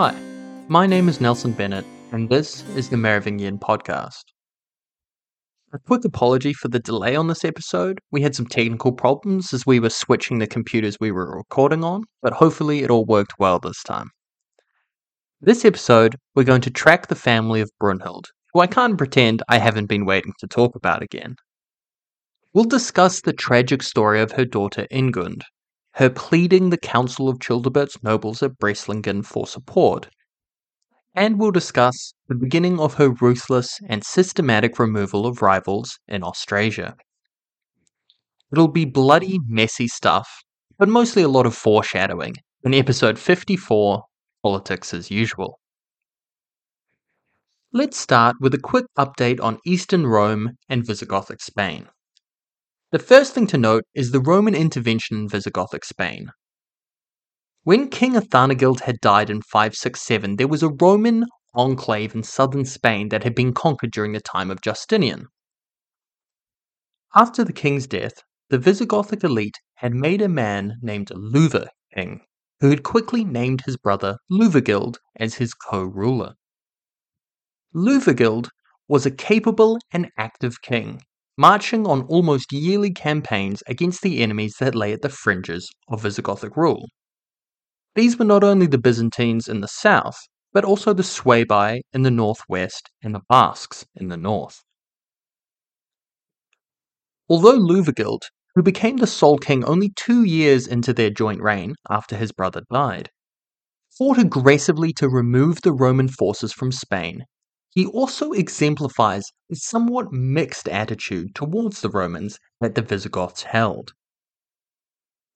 Hi, my name is Nelson Bennett, and this is the Merovingian podcast. A quick apology for the delay on this episode. We had some technical problems as we were switching the computers we were recording on, but hopefully it all worked well this time. This episode, we're going to track the family of Brunhild, who I can't pretend I haven't been waiting to talk about again. We'll discuss the tragic story of her daughter Ingund, her pleading the Council of Childebert's nobles at Breslingen for support, and we'll discuss the beginning of her ruthless and systematic removal of rivals in Austrasia. It'll be bloody, messy stuff, but mostly a lot of foreshadowing in episode 54 Politics as Usual. Let's start with a quick update on Eastern Rome and Visigothic Spain. The first thing to note is the Roman intervention in Visigothic Spain. When King Athanagild had died in 567, there was a Roman enclave in southern Spain that had been conquered during the time of Justinian. After the king's death, the Visigothic elite had made a man named Liuva king, who had quickly named his brother Leovigild as his co ruler. Leovigild was a capable and active king marching on almost yearly campaigns against the enemies that lay at the fringes of Visigothic rule. These were not only the Byzantines in the south, but also the Suebi in the northwest and the Basques in the north. Although Leovigild, who became the sole king only two years into their joint reign after his brother died, fought aggressively to remove the Roman forces from Spain he also exemplifies a somewhat mixed attitude towards the Romans that the Visigoths held.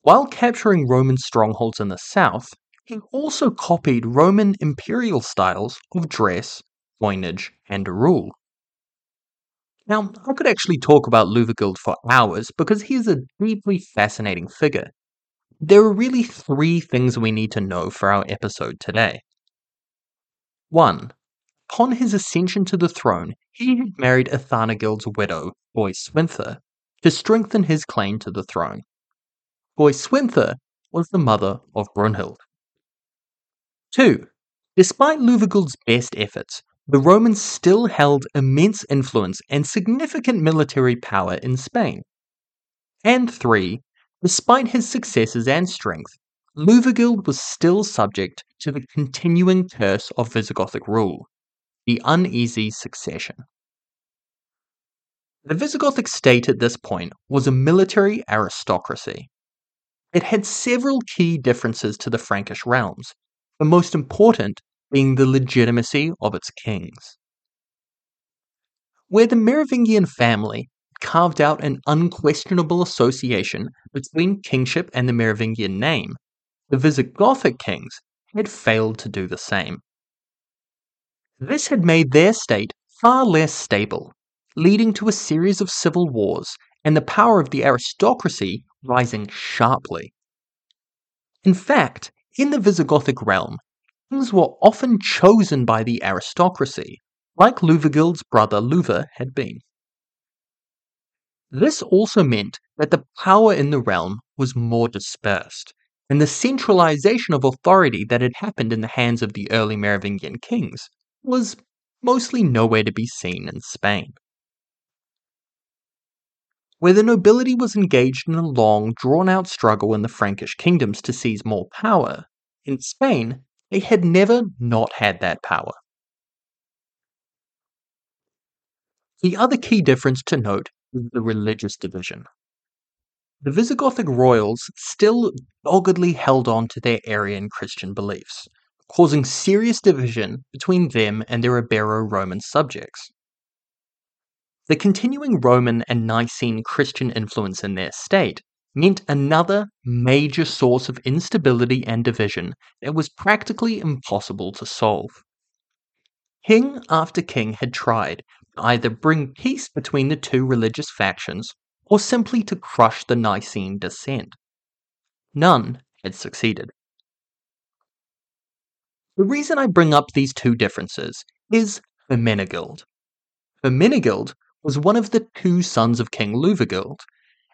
While capturing Roman strongholds in the south, he also copied Roman imperial styles of dress, coinage, and rule. Now, I could actually talk about Leovigild for hours because he is a deeply fascinating figure. There are really three things we need to know for our episode today. 1. Upon his ascension to the throne, he had married Athanagild's widow, Swintha, to strengthen his claim to the throne. Goiswintha was the mother of Brunhild. 2. Despite Leovigild's best efforts, the Romans still held immense influence and significant military power in Spain. And 3. Despite his successes and strength, Leovigild was still subject to the continuing curse of Visigothic rule the uneasy succession. The Visigothic state at this point was a military aristocracy. It had several key differences to the Frankish realms, the most important being the legitimacy of its kings. Where the Merovingian family carved out an unquestionable association between kingship and the Merovingian name, the Visigothic kings had failed to do the same. This had made their state far less stable, leading to a series of civil wars and the power of the aristocracy rising sharply. In fact, in the Visigothic realm, kings were often chosen by the aristocracy, like Leovigild's brother Liuva had been. This also meant that the power in the realm was more dispersed, and the centralization of authority that had happened in the hands of the early Merovingian kings was mostly nowhere to be seen in Spain. Where the nobility was engaged in a long, drawn out struggle in the Frankish kingdoms to seize more power, in Spain they had never not had that power. The other key difference to note is the religious division. The Visigothic royals still doggedly held on to their Arian Christian beliefs, causing serious division between them and their Ibero-Roman subjects. The continuing Roman and Nicene Christian influence in their state meant another major source of instability and division that was practically impossible to solve. King after king had tried to either bring peace between the two religious factions or simply to crush the Nicene dissent. None had succeeded. The reason I bring up these two differences is Hermenegild. Hermenegild was one of the two sons of King Leovigild,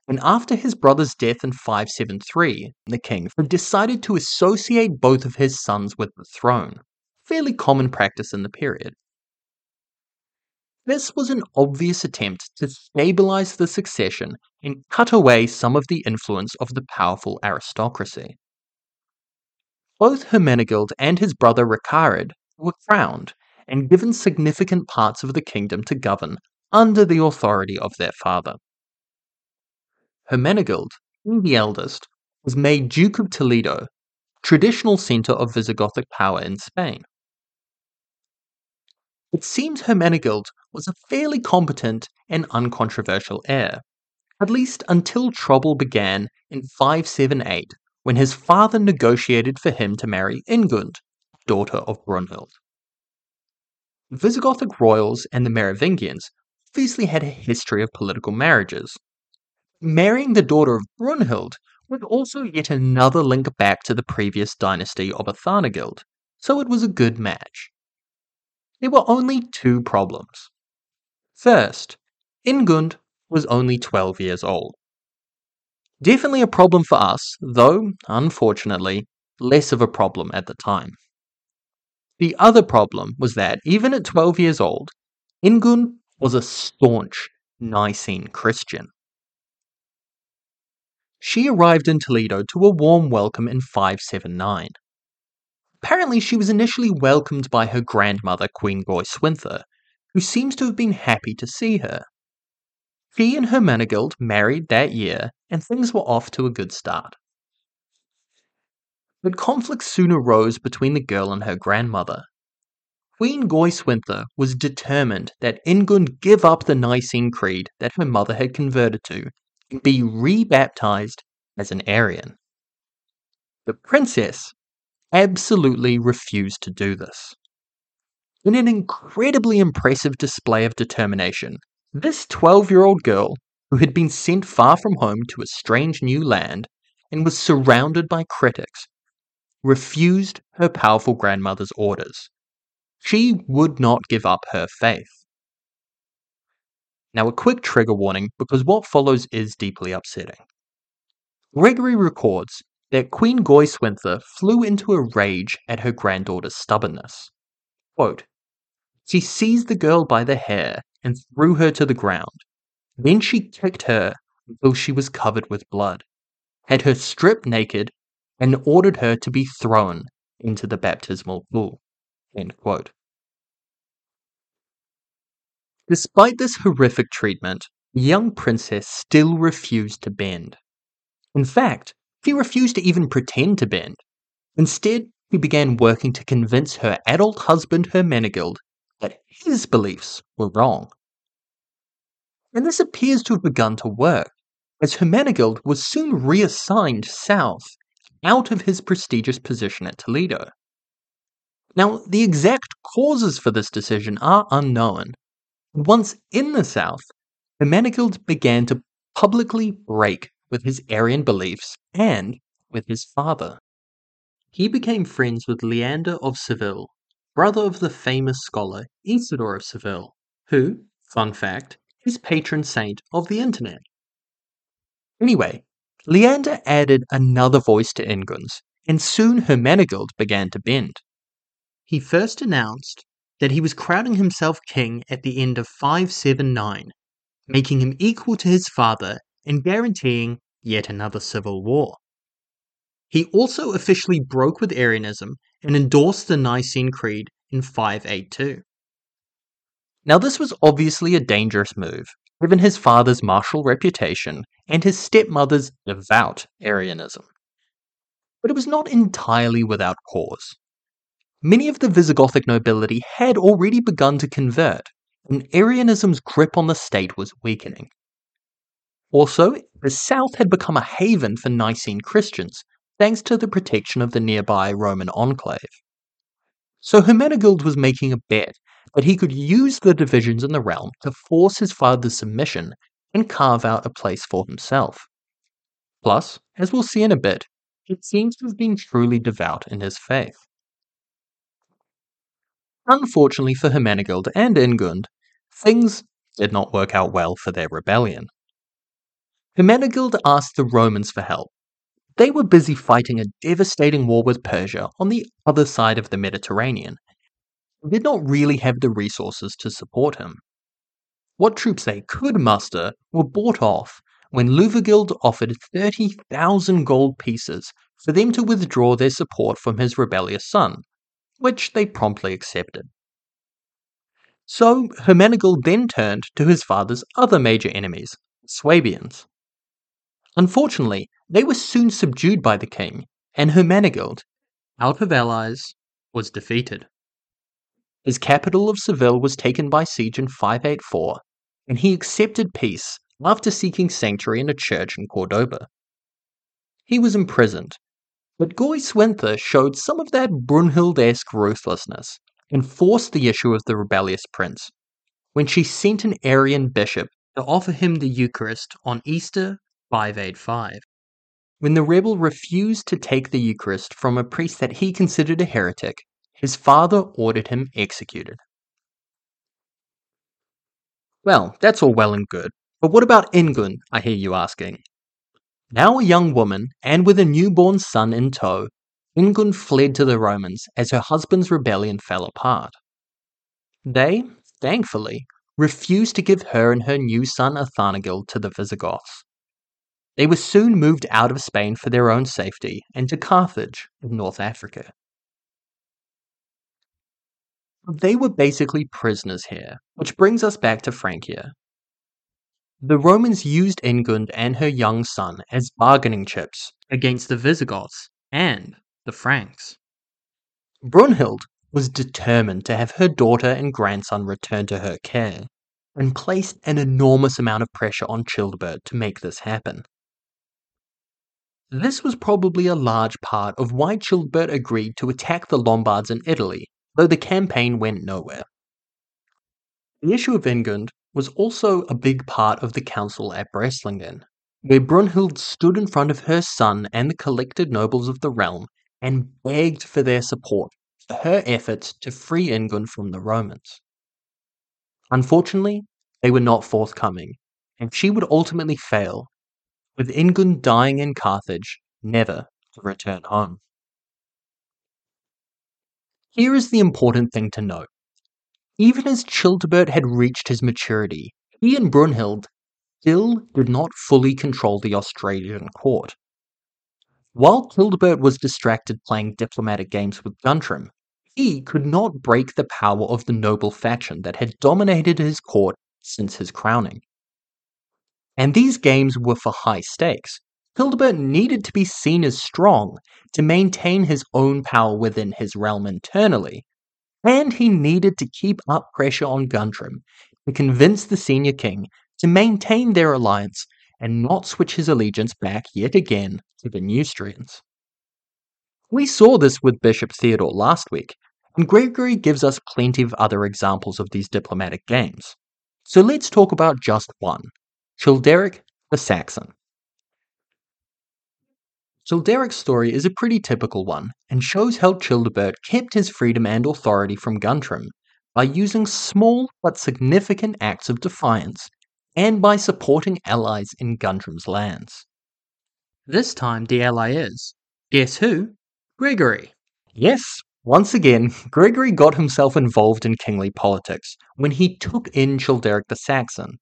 and after his brother's death in 573, the king decided to associate both of his sons with the throne, fairly common practice in the period. This was an obvious attempt to stabilize the succession and cut away some of the influence of the powerful aristocracy. Both Hermenegild and his brother Recared were crowned and given significant parts of the kingdom to govern under the authority of their father. Hermenegild, the eldest, was made Duke of Toledo, traditional centre of Visigothic power in Spain. It seems Hermenegild was a fairly competent and uncontroversial heir, at least until trouble began in 578 when his father negotiated for him to marry Ingund, daughter of Brunhild. Visigothic royals and the Merovingians obviously had a history of political marriages. Marrying the daughter of Brunhild was also yet another link back to the previous dynasty of Athanagild, so it was a good match. There were only two problems. First, Ingund was only 12 years old. Definitely a problem for us, though, unfortunately, less of a problem at the time. The other problem was that, even at 12 years old, Ingund was a staunch Nicene Christian. She arrived in Toledo to a warm welcome in 579. Apparently, she was initially welcomed by her grandmother, Queen Goiswintha, who seems to have been happy to see her. She and her Hermenegild married that year, and things were off to a good start. But conflict soon arose between the girl and her grandmother. Queen Goiswintha was determined that Ingund give up the Nicene Creed that her mother had converted to and be rebaptized as an Arian. The princess absolutely refused to do this. In an incredibly impressive display of determination, this 12 year old girl, who had been sent far from home to a strange new land and was surrounded by critics, refused her powerful grandmother's orders. She would not give up her faith. Now, a quick trigger warning because what follows is deeply upsetting. Gregory records that Queen Goiswintha flew into a rage at her granddaughter's stubbornness. Quote, she seized the girl by the hair and threw her to the ground. Then she kicked her until she was covered with blood, had her stripped naked, and ordered her to be thrown into the baptismal pool. Despite this horrific treatment, the young princess still refused to bend. In fact, she refused to even pretend to bend. Instead, she began working to convince her adult husband Hermenegild that his beliefs were wrong. And this appears to have begun to work, as Hermenegild was soon reassigned south out of his prestigious position at Toledo. Now, the exact causes for this decision are unknown. Once in the south, Hermenegild began to publicly break with his Arian beliefs and with his father. He became friends with Leander of Seville, brother of the famous scholar Isidore of Seville, who, fun fact, is patron saint of the internet. Anyway, Leander added another voice to Ingund's, and soon Hermenegild began to bend. He first announced that he was crowning himself king at the end of 579, making him equal to his father and guaranteeing yet another civil war. He also officially broke with Arianism and endorsed the Nicene Creed in 582. Now, this was obviously a dangerous move, given his father's martial reputation and his stepmother's devout Arianism. But it was not entirely without cause. Many of the Visigothic nobility had already begun to convert, and Arianism's grip on the state was weakening. Also, the south had become a haven for Nicene Christians, thanks to the protection of the nearby Roman enclave. So Hermenegild was making a bet that he could use the divisions in the realm to force his father's submission and carve out a place for himself. Plus, as we'll see in a bit, he seems to have been truly devout in his faith. Unfortunately for Hermenegild and Ingund, things did not work out well for their rebellion. Hermenegild asked the Romans for help, they were busy fighting a devastating war with Persia on the other side of the Mediterranean, did not really have the resources to support him. What troops they could muster were bought off when Leovigild offered 30,000 gold pieces for them to withdraw their support from his rebellious son, which they promptly accepted. So Hermenegild then turned to his father's other major enemies, Swabians. Unfortunately, they were soon subdued by the king, and Hermenegild, out of allies, was defeated. His capital of Seville was taken by siege in 584, and he accepted peace after seeking sanctuary in a church in Cordoba. He was imprisoned, but Goiswintha showed some of that Brunhild-esque ruthlessness and forced the issue of the rebellious prince when she sent an Arian bishop to offer him the Eucharist on Easter 585. When the rebel refused to take the Eucharist from a priest that he considered a heretic, his father ordered him executed. Well, that's all well and good, but what about Ingund, I hear you asking? Now a young woman, and with a newborn son in tow, Ingund fled to the Romans as her husband's rebellion fell apart. They, thankfully, refused to give her and her new son Athanagild to the Visigoths. They were soon moved out of Spain for their own safety and to Carthage in North Africa. They were basically prisoners here, which brings us back to Francia. The Romans used Ingund and her young son as bargaining chips against the Visigoths and the Franks. Brunhild was determined to have her daughter and grandson returned to her care, and placed an enormous amount of pressure on Childebert to make this happen. This was probably a large part of why Childebert agreed to attack the Lombards in Italy, though the campaign went nowhere. The issue of Ingund was also a big part of the council at Breslingen, where Brunhild stood in front of her son and the collected nobles of the realm and begged for their support for her efforts to free Ingund from the Romans. Unfortunately, they were not forthcoming, and she would ultimately fail, with Ingund dying in Carthage, never to return home. Here is the important thing to note. Even as Childebert had reached his maturity, he and Brunhild still did not fully control the Austrasian court. While Childebert was distracted playing diplomatic games with Guntram, he could not break the power of the noble faction that had dominated his court since his crowning. And these games were for high stakes. Childebert needed to be seen as strong to maintain his own power within his realm internally, and he needed to keep up pressure on Guntram to convince the senior king to maintain their alliance and not switch his allegiance back yet again to the Neustrians. We saw this with Bishop Theodore last week, and Gregory gives us plenty of other examples of these diplomatic games. So let's talk about just one Childeric the Saxon. Childeric's story is a pretty typical one and shows how Childebert kept his freedom and authority from Guntram by using small but significant acts of defiance and by supporting allies in Guntram's lands. This time the ally is, guess who? Gregory. Yes, once again, Gregory got himself involved in kingly politics when he took in Childeric the Saxon.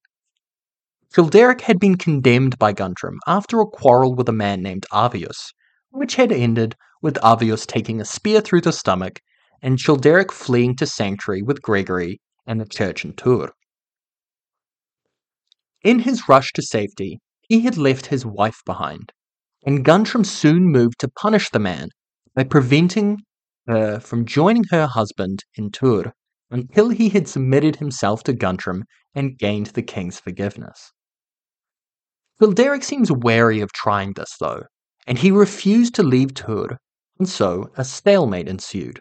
Childeric had been condemned by Guntram after a quarrel with a man named Avius, which had ended with Avius taking a spear through the stomach and Childeric fleeing to sanctuary with Gregory and the church in Tours. In his rush to safety, he had left his wife behind, and Guntram soon moved to punish the man by preventing her from joining her husband in Tours until he had submitted himself to Guntram and gained the king's forgiveness. Childeric seems wary of trying this, though, and he refused to leave Tours, and so a stalemate ensued.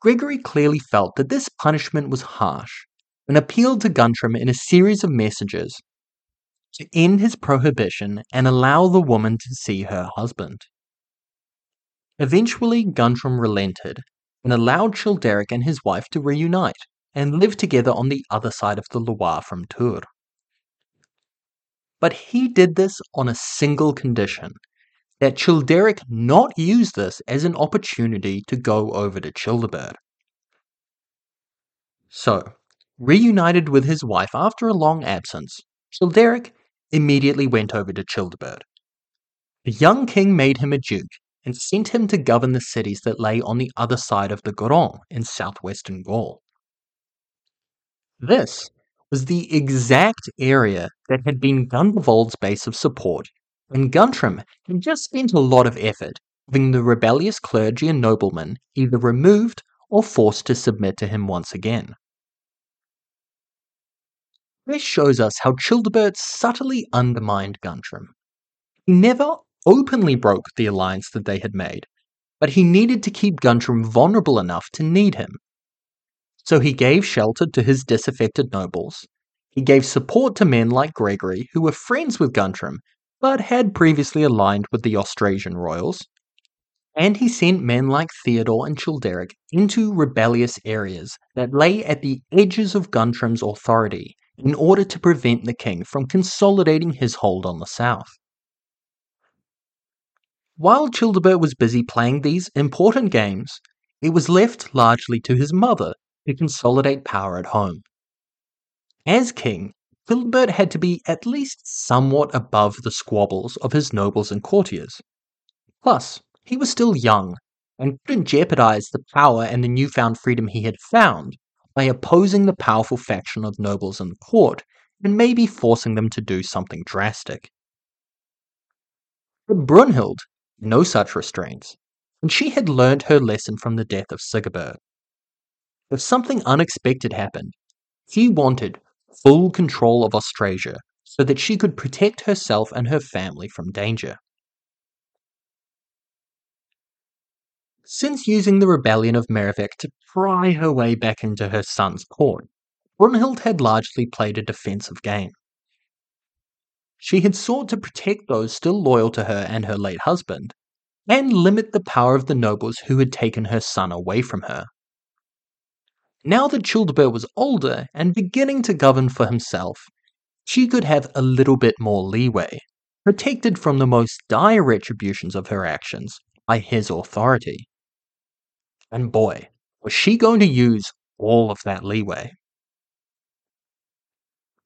Gregory clearly felt that this punishment was harsh and appealed to Guntram in a series of messages to end his prohibition and allow the woman to see her husband. Eventually, Guntram relented and allowed Childeric and his wife to reunite and live together on the other side of the Loire from Tours. But he did this on a single condition that Childeric not use this as an opportunity to go over to Childebert. So, reunited with his wife after a long absence, Childeric immediately went over to Childebert. The young king made him a duke and sent him to govern the cities that lay on the other side of the Garonne in southwestern Gaul. This was the exact area that had been Gundovald's base of support, and Guntram had just spent a lot of effort having the rebellious clergy and noblemen either removed or forced to submit to him once again. This shows us how Childebert subtly undermined Guntram. He never openly broke the alliance that they had made, but he needed to keep Guntram vulnerable enough to need him. So he gave shelter to his disaffected nobles. He gave support to men like Gregory, who were friends with Guntram, but had previously aligned with the Austrasian royals. And he sent men like Theodore and Childeric into rebellious areas that lay at the edges of Guntram's authority in order to prevent the king from consolidating his hold on the south. While Childebert was busy playing these important games, it was left largely to his mother to consolidate power at home. As king, Childebert had to be at least somewhat above the squabbles of his nobles and courtiers. Plus, he was still young and couldn't jeopardize the power and the newfound freedom he had found by opposing the powerful faction of nobles in the court and maybe forcing them to do something drastic. But Brunhild no such restraints, and she had learned her lesson from the death of Sigebert. If something unexpected happened, he wanted full control of Austrasia so that she could protect herself and her family from danger. Since using the rebellion of Merovech to pry her way back into her son's court, Brunhild had largely played a defensive game. She had sought to protect those still loyal to her and her late husband, and limit the power of the nobles who had taken her son away from her. Now that Childebert was older and beginning to govern for himself, she could have a little bit more leeway, protected from the most dire retributions of her actions by his authority. And boy, was she going to use all of that leeway.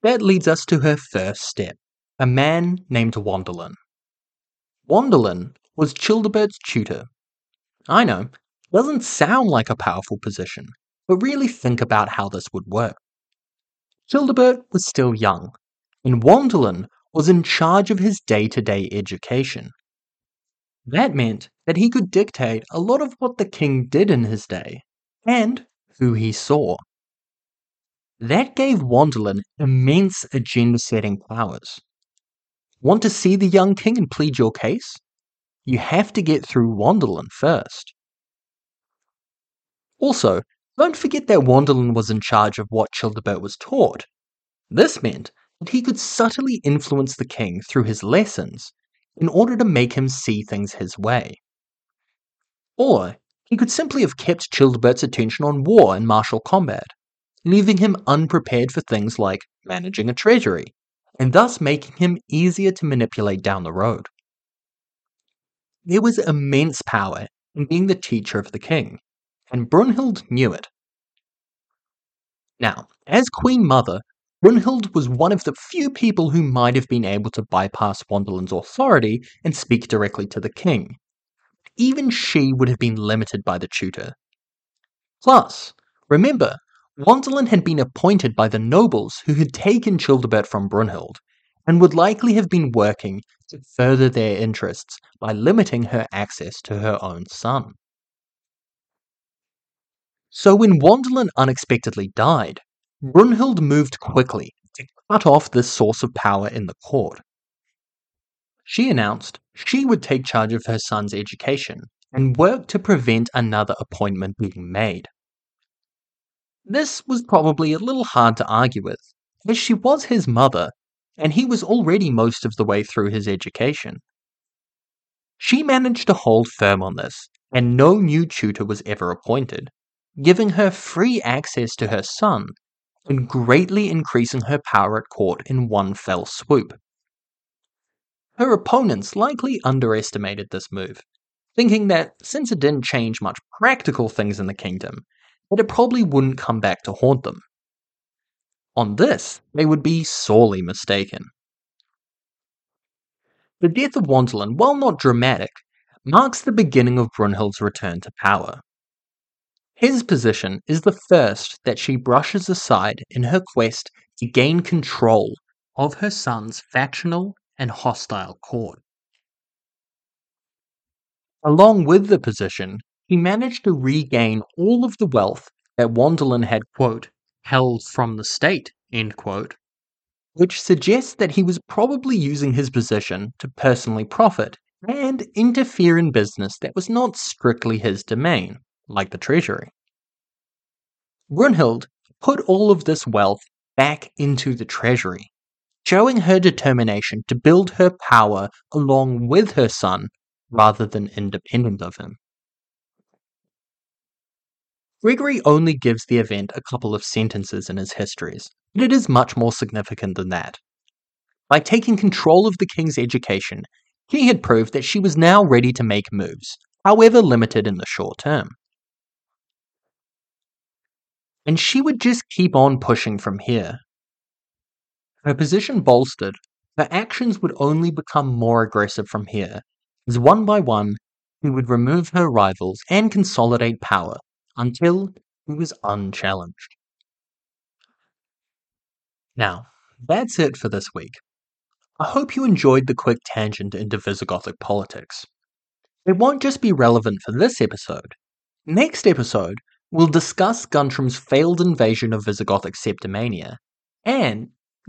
That leads us to her first step a man named Wandelin. Wandelin was Childebert's tutor. I know, doesn't sound like a powerful position, but really think about how this would work. Childebert was still young, and Wandelin was in charge of his day to day education. That meant that he could dictate a lot of what the king did in his day, and who he saw. That gave Wandelin immense agenda setting powers. Want to see the young king and plead your case? You have to get through Wandelin first. Also, don't forget that Wandelin was in charge of what Childebert was taught. This meant that he could subtly influence the king through his lessons in order to make him see things his way. Or he could simply have kept Childebert's attention on war and martial combat, leaving him unprepared for things like managing a treasury and thus making him easier to manipulate down the road. There was immense power in being the teacher of the king, and Brunhild knew it. Now, as Queen Mother, Brunhild was one of the few people who might have been able to bypass Wandelin's authority and speak directly to the king. Even she would have been limited by the tutor. Plus, remember, Wandelin had been appointed by the nobles who had taken Childebert from Brunhild, and would likely have been working to further their interests by limiting her access to her own son. So when Wandelin unexpectedly died, Brunhild moved quickly to cut off this source of power in the court. She announced she would take charge of her son's education and work to prevent another appointment being made. This was probably a little hard to argue with, as she was his mother, and he was already most of the way through his education. She managed to hold firm on this, and no new tutor was ever appointed, giving her free access to her son and greatly increasing her power at court in one fell swoop. Her opponents likely underestimated this move, thinking that since it didn't change much practical things in the kingdom, but it probably wouldn't come back to haunt them. On this, they would be sorely mistaken. The death of Wandelin, while not dramatic, marks the beginning of Brunhild's return to power. His position is the first that she brushes aside in her quest to gain control of her son's factional and hostile court. Along with the position, he managed to regain all of the wealth that Wandelin had, quote, held from the state, end quote, which suggests that he was probably using his position to personally profit and interfere in business that was not strictly his domain, like the treasury. Brunhild put all of this wealth back into the treasury, showing her determination to build her power along with her son rather than independent of him. Gregory only gives the event a couple of sentences in his histories, but it is much more significant than that. By taking control of the king's education, he had proved that she was now ready to make moves, however limited in the short term. And she would just keep on pushing from here. Her position bolstered, her actions would only become more aggressive from here, as one by one he would remove her rivals and consolidate power until he was unchallenged. Now, that's it for this week. I hope you enjoyed the quick tangent into Visigothic politics. It won't just be relevant for this episode. Next episode, we'll discuss Guntram's failed invasion of Visigothic Septimania and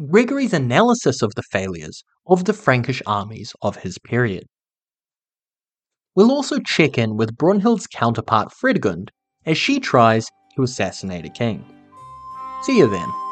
Gregory's analysis of the failures of the Frankish armies of his period. We'll also check in with Brunhild's counterpart Fredegund as she tries to assassinate a king. See you then.